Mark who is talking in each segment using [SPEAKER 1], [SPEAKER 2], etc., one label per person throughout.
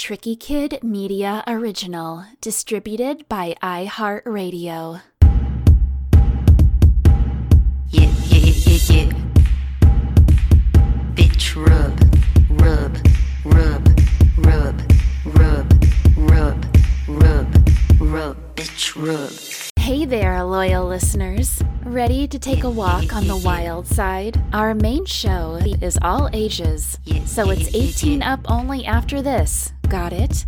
[SPEAKER 1] Tricky Kid Media Original, distributed by iHeartRadio.
[SPEAKER 2] Yeah, yeah, yeah, yeah, yeah. Bitch, rub, rub, rub, rub, rub, rub, rub, rub, bitch, rub.
[SPEAKER 1] Hey there, loyal listeners. Ready to take a walk on the wild side? Our main show is all ages, so it's 18 up only after this. Got it?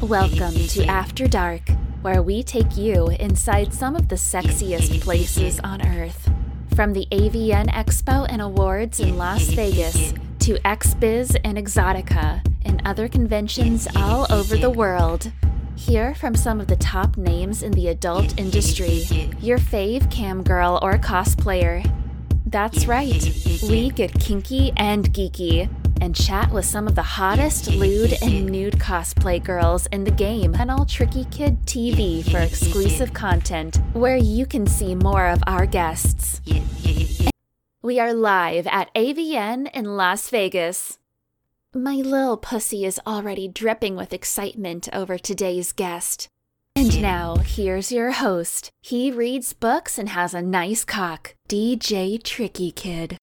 [SPEAKER 1] Welcome to After Dark, where we take you inside some of the sexiest places on Earth. From the AVN Expo and Awards in Las Vegas to XBiz and Exotica and other conventions all over the world. Hear from some of the top names in the adult industry, your fave cam girl or cosplayer. That's right, we get kinky and geeky and chat with some of the hottest lewd and nude cosplay girls in the game and all Tricky Kid TV for exclusive content where you can see more of our guests. We are live at AVN in Las Vegas. My little pussy is already dripping with excitement over today's guest. And now, here's your host. He reads books and has a nice cock. DJ Tricky Kid.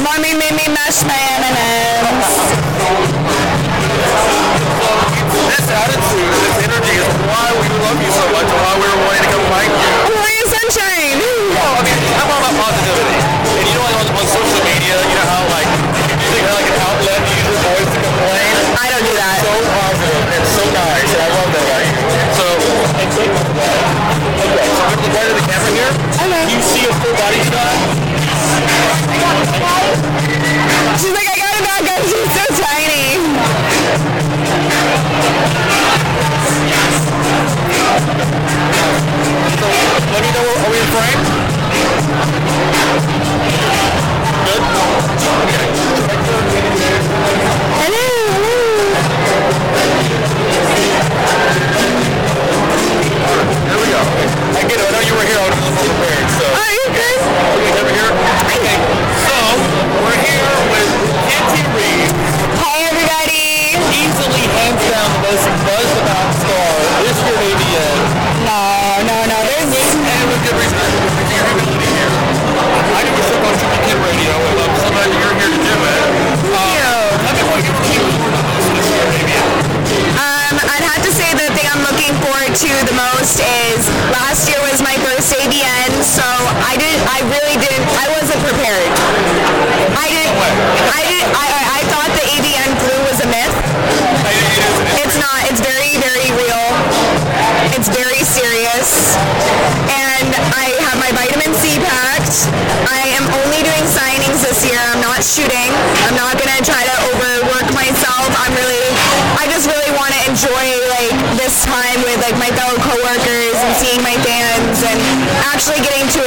[SPEAKER 3] Mommy made me mash my M&Ms.
[SPEAKER 4] This attitude and this energy is why we love you so much and why we were wanting to come find you.
[SPEAKER 3] Hawaiian sunshine.
[SPEAKER 4] Well, I mean,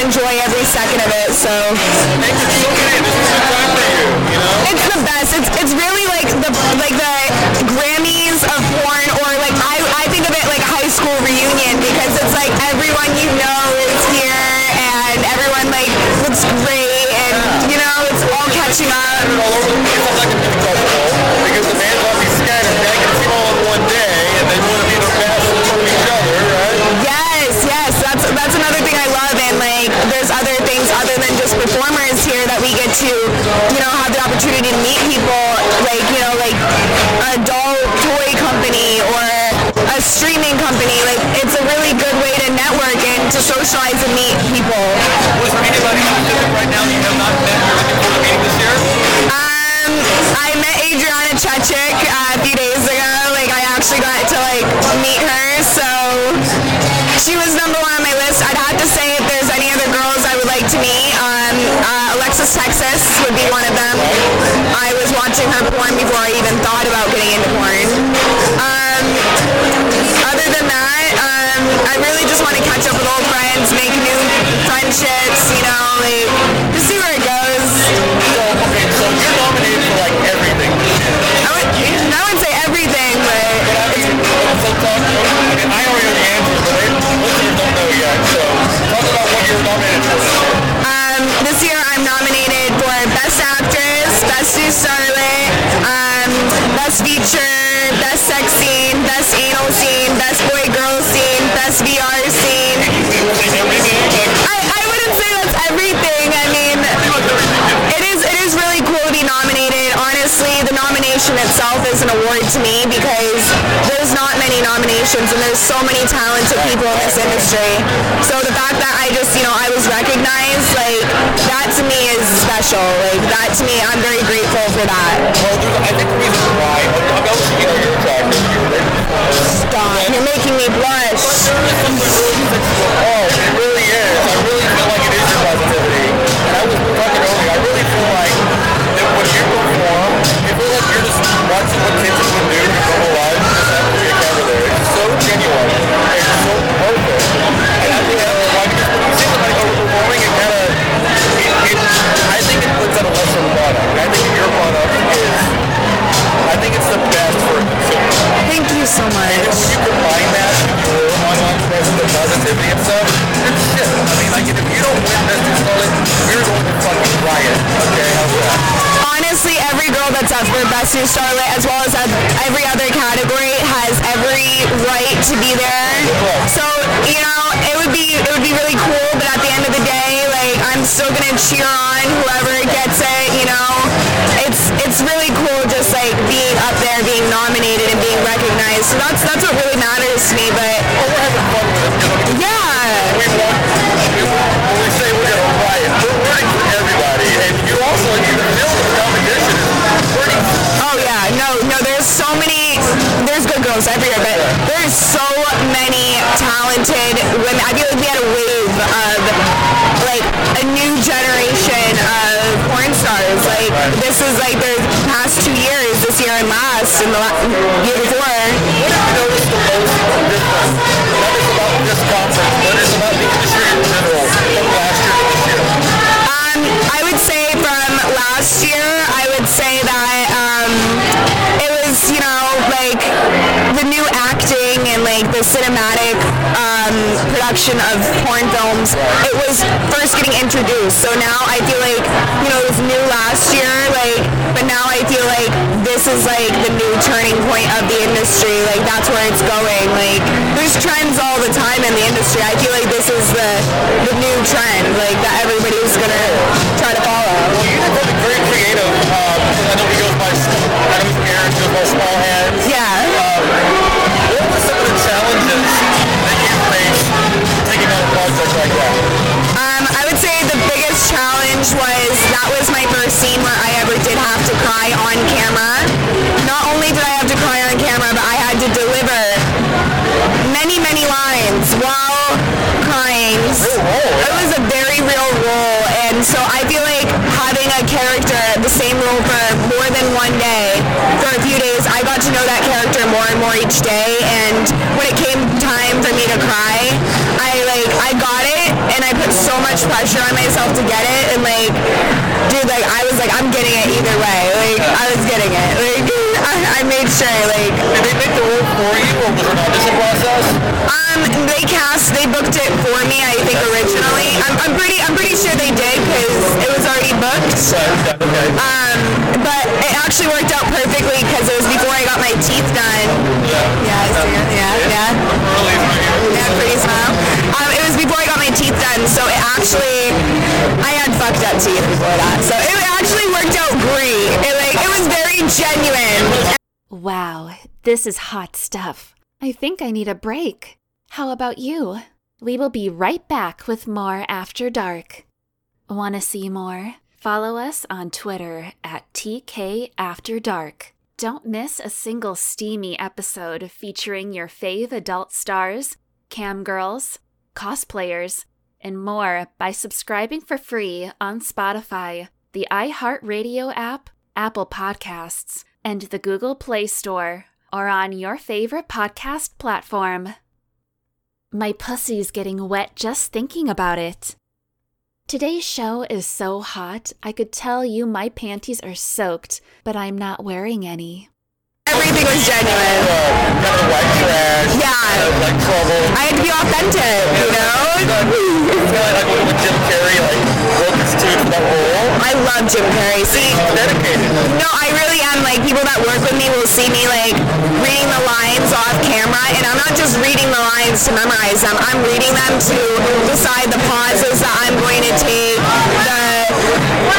[SPEAKER 3] enjoy every second of it. So it's the best. It's it's really like the like the Grammys of porn, or like I I think of it like high school reunion because it's like everyone you know is here and everyone like looks great and you know it's all catching up. Opportunity to meet people, like you know, like a doll toy company or a streaming company. Like it's a really good way to network and to socialize and meet people.
[SPEAKER 4] Was there anybody specific right now that you have not met you're looking forward to meeting this year?
[SPEAKER 3] Um, I met Adriana Chechik uh, a few days ago. Like I actually got to like meet her, so she was number one on my list. I'd have to say if there's any other girls I would like to meet, um, uh, Alexis Texas would be one of them. I was watching her porn before I even thought about getting into porn. Um, other than that, um, I really just want to catch up with old friends, make new friendships, you know, like just see where it goes.
[SPEAKER 4] So, okay, so you're nominated for like everything.
[SPEAKER 3] I would, I would say everything, but
[SPEAKER 4] But I mean, so talk, I already know the answer, but they, don't know yet. So, talk about what you're nominated for
[SPEAKER 3] um, this year I'm nominated best feature, best sex scene, best anal scene, best boy girl scene, best VR scene. I, I wouldn't say that's everything. I mean, it is it is really cool to be nominated. Honestly, the nomination itself is an award to me because there's not many nominations and there's so many talented people in this industry. So the fact that I just you know I was recognized like that to me is special. Like, that to me, I'm very grateful for that.
[SPEAKER 4] Well, I think the reason why, I mean, obviously, you know, you're attractive, you're rich.
[SPEAKER 3] Stop. You're making me blush.
[SPEAKER 4] There is something really sexual. Oh, it really is. I really
[SPEAKER 3] as every other category, has every right to be there. So, you know, it would be it would be really cool, but at the end of the day, like I'm still gonna cheer on whoever gets it. Talented women. I feel like we had a wave of like a new generation of porn stars. Like this is like the past two years, this year and last, and the before.
[SPEAKER 4] Last year year.
[SPEAKER 3] Um, I would say from last year, I would say that um, it was, you know, like the new acting and like the cinematic production of porn films. It was first getting introduced, so now I feel like, you know, it was new last year, like, but now I feel like this is like the new turning point of the industry. Like that's where it's going. Like there's trends all the time in the industry. I feel like this is the the new trend, like that cry on camera. Not only did I have to cry on camera, but I had to deliver many, many lines while crying. It was a very real role, and so I feel like having a character, the same role for more than one day, for a few days, I got to know that character more and more each day, and when it came time for me to cry, I like, I got it, and I put so much pressure on myself to get it, and like, dude, like, I was like, I'm getting it either way, like, I was getting it, like, I, I made sure, like,
[SPEAKER 4] Did they make the role for you, or was it an audition process?
[SPEAKER 3] um, they cast, they booked it for me. I think originally. I'm, I'm pretty, I'm pretty sure they did because it was already booked.
[SPEAKER 4] Okay.
[SPEAKER 3] Um, but it actually worked out perfectly because it was before I got my teeth done. Yeah, I see it. yeah, 10, so it actually, I had fucked up teeth before that. So it actually worked out great. It, like, it was very genuine.
[SPEAKER 1] Wow, this is hot stuff. I think I need a break. How about you? We will be right back with more After Dark. Want to see more? Follow us on Twitter at TK After Dark. Don't miss a single steamy episode featuring your fave adult stars, cam girls, cosplayers, and more by subscribing for free on Spotify, the iHeartRadio app, Apple Podcasts, and the Google Play Store, or on your favorite podcast platform. My pussy's getting wet just thinking about it. Today's show is so hot, I could tell you my panties are soaked, but I'm not wearing any.
[SPEAKER 3] Everything was genuine.
[SPEAKER 4] Kind of white trash.
[SPEAKER 3] Yeah.
[SPEAKER 4] Kind of like trouble.
[SPEAKER 3] I had to be authentic, you know?
[SPEAKER 4] It's kind of like when, Jim Carrey like tooth in role.
[SPEAKER 3] I love Jim Carrey. See,
[SPEAKER 4] Dedicated.
[SPEAKER 3] no, I really am. Like, people that work with me will see me, like, reading the lines off camera, and I'm not just reading the lines to memorize them. I'm reading them to decide the pauses that I'm going to take, the,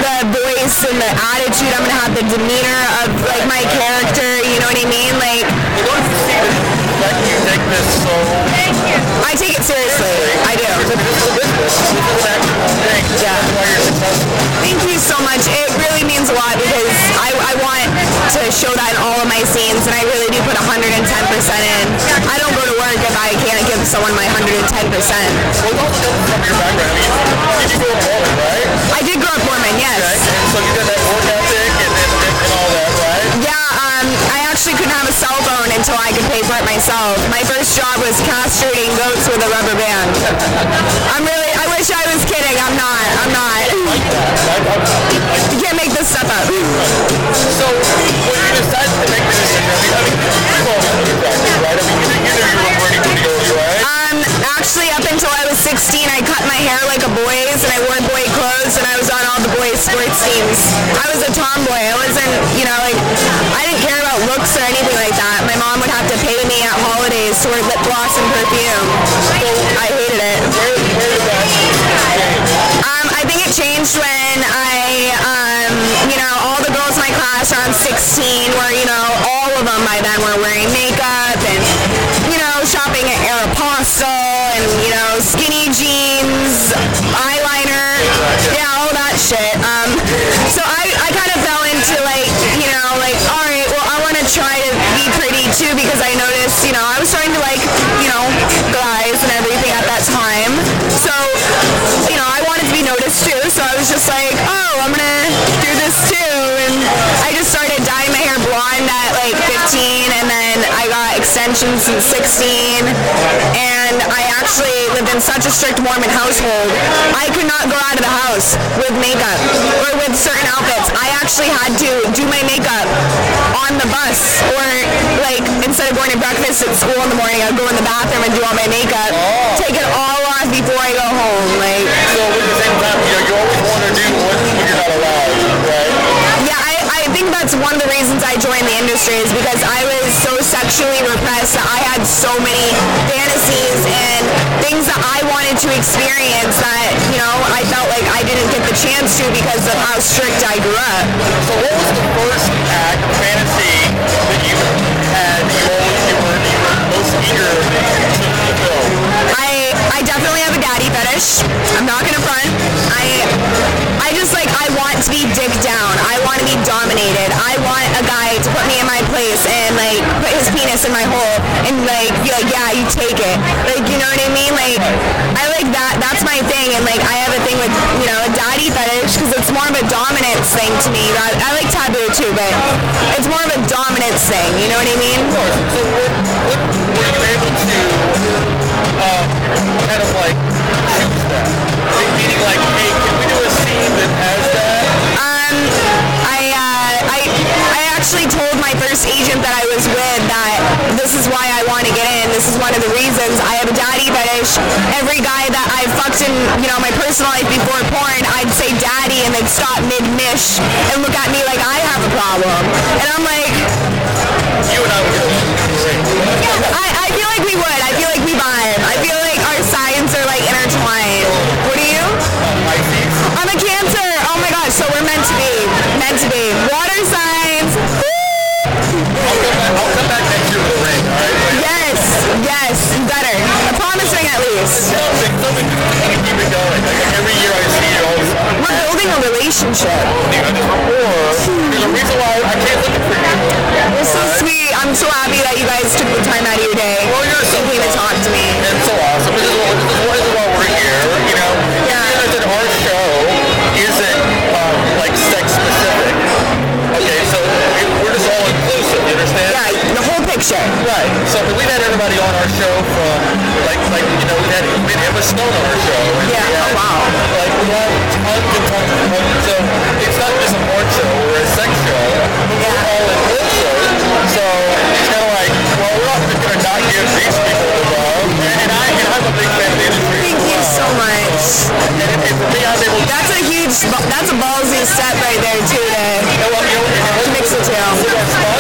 [SPEAKER 3] the voice and the attitude I'm going to have, the demeanor of, like, my character, know what I mean? Like,
[SPEAKER 4] Well, you that you take this so
[SPEAKER 3] I take it seriously. I do.
[SPEAKER 4] This a business. This an actual thing.
[SPEAKER 3] Yeah.
[SPEAKER 4] Why you're successful.
[SPEAKER 3] Thank you so much. It really means a lot because I, I want to show that in all of my scenes, and I really do put 110% in. I don't go to work if I can't give someone my 110%.
[SPEAKER 4] Well, from your background. I mean, did you grow up right?
[SPEAKER 3] I did myself. My first job was castrating goats with a rubber band. I'm really, I wish I was kidding. I'm not. I'm not. You can't make this stuff up.
[SPEAKER 4] So when you decided to make the decision, I mean, I mean you've all had your practice, right? I mean, you, you knew you were pretty pretty early, right?
[SPEAKER 3] Um, actually, up until I was 16, I cut my hair like a boy's, and I wore boy clothes, and I was on all the boys' sports teams. I was a tomboy. I wasn't, you know, like I didn't care about looks or anything like that. My mom holidays to wear lip gloss and perfume. I hated it. Um, I think it changed when I, um, you know, all the girls in my class around 16 were, you know, all of them by then were wearing in 16. And I actually lived in such a strict Mormon household, I could not go out of the house with makeup or with certain outfits. I actually had to do my makeup on the bus, or like instead of going to breakfast at school in the morning, I'd go in the bathroom and do all my makeup, take it all off before I go home. Like,
[SPEAKER 4] So the same time, you always want to do what you're not allowed, right?
[SPEAKER 3] Yeah, I, I think that's one of the reasons I joined the industry is because I was so sexually repressed that I had so many fantasies and things that I wanted to experience that, you know, I felt like I didn't get the chance to because of how strict I grew up.
[SPEAKER 4] So what was the first act, fantasy that you had, you you were, you were most eager
[SPEAKER 3] I'm not gonna front. I I just like I want to be dicked down. I want to be dominated. I want a guy to put me in my place and like put his penis in my hole and like be like, yeah, you take it. Like you know what I mean? Like I like that. That's my thing. And like I have a thing with you know a daddy fetish because it's more of a dominance thing to me. I, I like taboo too, but it's more of a dominance thing. You know what I mean?
[SPEAKER 4] So what, what um, kind of like choose that? Meaning like, hey, can we do a scene that has that?
[SPEAKER 3] Um, I, uh, I, I actually told my first agent that I was with that this is why I want to get in. This is one of the reasons. I have a daddy fetish. Every guy that I fucked in, you know, my personal life before porn, I'd say daddy and they'd stop mid-mish and look at me like I have a problem. And I'm like,
[SPEAKER 4] You and I would along.
[SPEAKER 3] I, I feel like we would. I feel like relationship.
[SPEAKER 4] Or there's a reason why I can't look for you.
[SPEAKER 3] You're so sweet. I'm so happy that you guys took the time out of your day
[SPEAKER 4] Well, you're so
[SPEAKER 3] to talk to me.
[SPEAKER 4] And so awesome. This is, what, this, is what, this is why we're here. You know,
[SPEAKER 3] Yeah.
[SPEAKER 4] know that our show isn't um, like sex specific. Okay, so we're just all inclusive. You understand?
[SPEAKER 3] Yeah, the whole picture.
[SPEAKER 4] Right. So we've had everybody on our show from like like you know we had we had Emma Stone on our show.
[SPEAKER 3] Yeah,
[SPEAKER 4] had,
[SPEAKER 3] oh, wow. That's a ballsy step right there too to
[SPEAKER 4] was
[SPEAKER 3] mix the.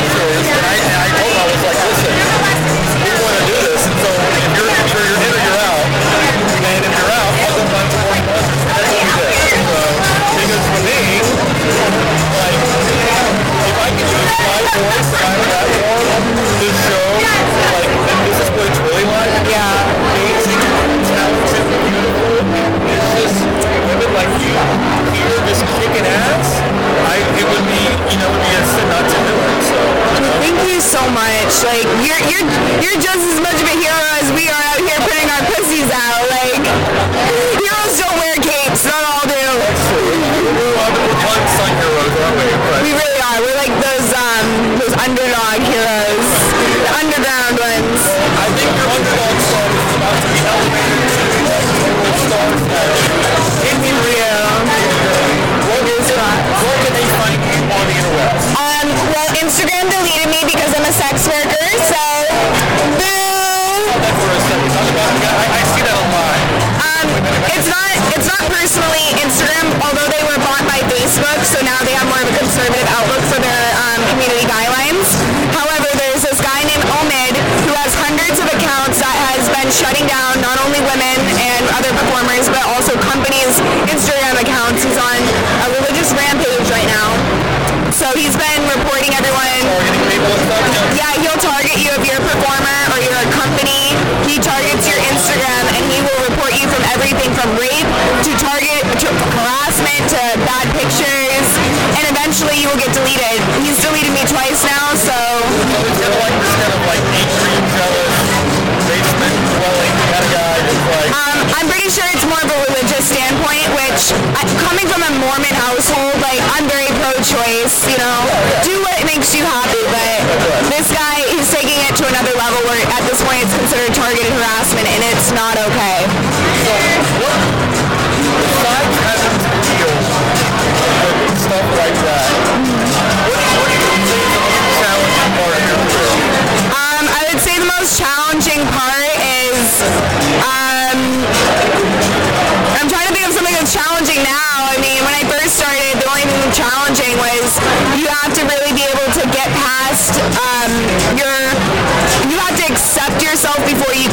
[SPEAKER 3] Deleted me because I'm a sex worker, so boo.
[SPEAKER 4] I, see that a lot.
[SPEAKER 3] It's not it's not personally Instagram, although they were bought by Facebook, so now they have more of a conservative outlook for their um, community guidelines. However, there's this guy named Omid who has hundreds of accounts that has been shutting down not only I'm pretty sure it's more of a religious standpoint, which I, coming from a Mormon household, like I'm very pro-choice, you know, do what makes you happy,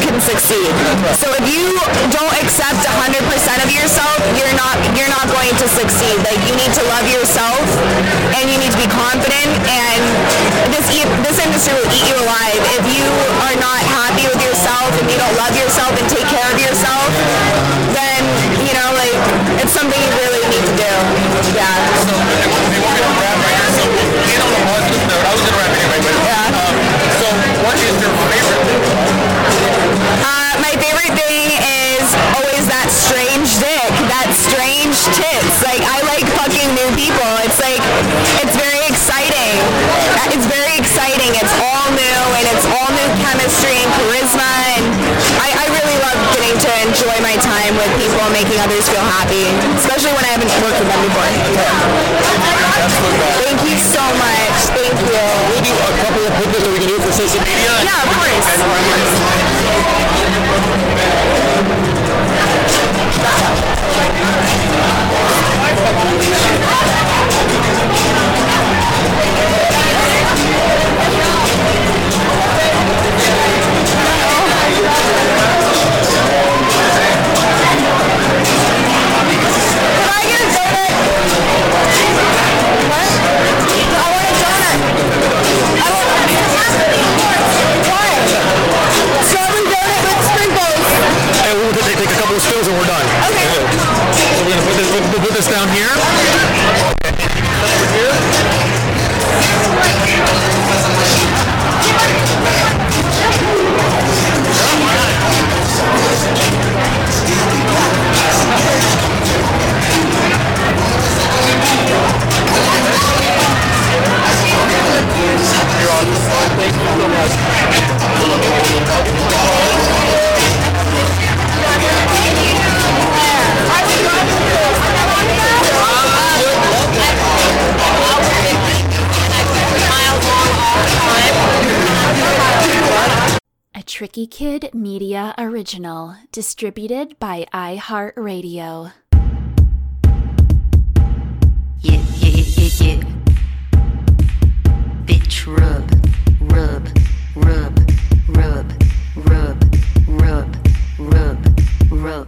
[SPEAKER 3] can succeed. So if you don't accept 100% of yourself, you're not you're not going to succeed. Like you need to love yourself and you need to be confident and this this industry will eat you alive if you are not happy with yourself and you don't love yourself and take care of yourself then you know like it's something you really need to do yeah
[SPEAKER 4] So, we we're gonna wrap right here. So, end on a positive note. I was gonna wrap anyway, but
[SPEAKER 3] Yeah.
[SPEAKER 4] um, so what is your favorite
[SPEAKER 3] it's very exciting. It's all new and it's all new chemistry and charisma and I, I really love getting to enjoy my time with people and making others feel happy especially when I haven't worked with them before. Thank you so much. Thank you.
[SPEAKER 4] We'll do a couple of pictures so we can do for social media.
[SPEAKER 3] yeah of course uh, Can A
[SPEAKER 1] Tricky Kid Media Original, distributed by iHeartRadio.
[SPEAKER 2] Yeah, yeah, yeah, yeah, yeah rub, rub, rub, rub, rub, rub, rub.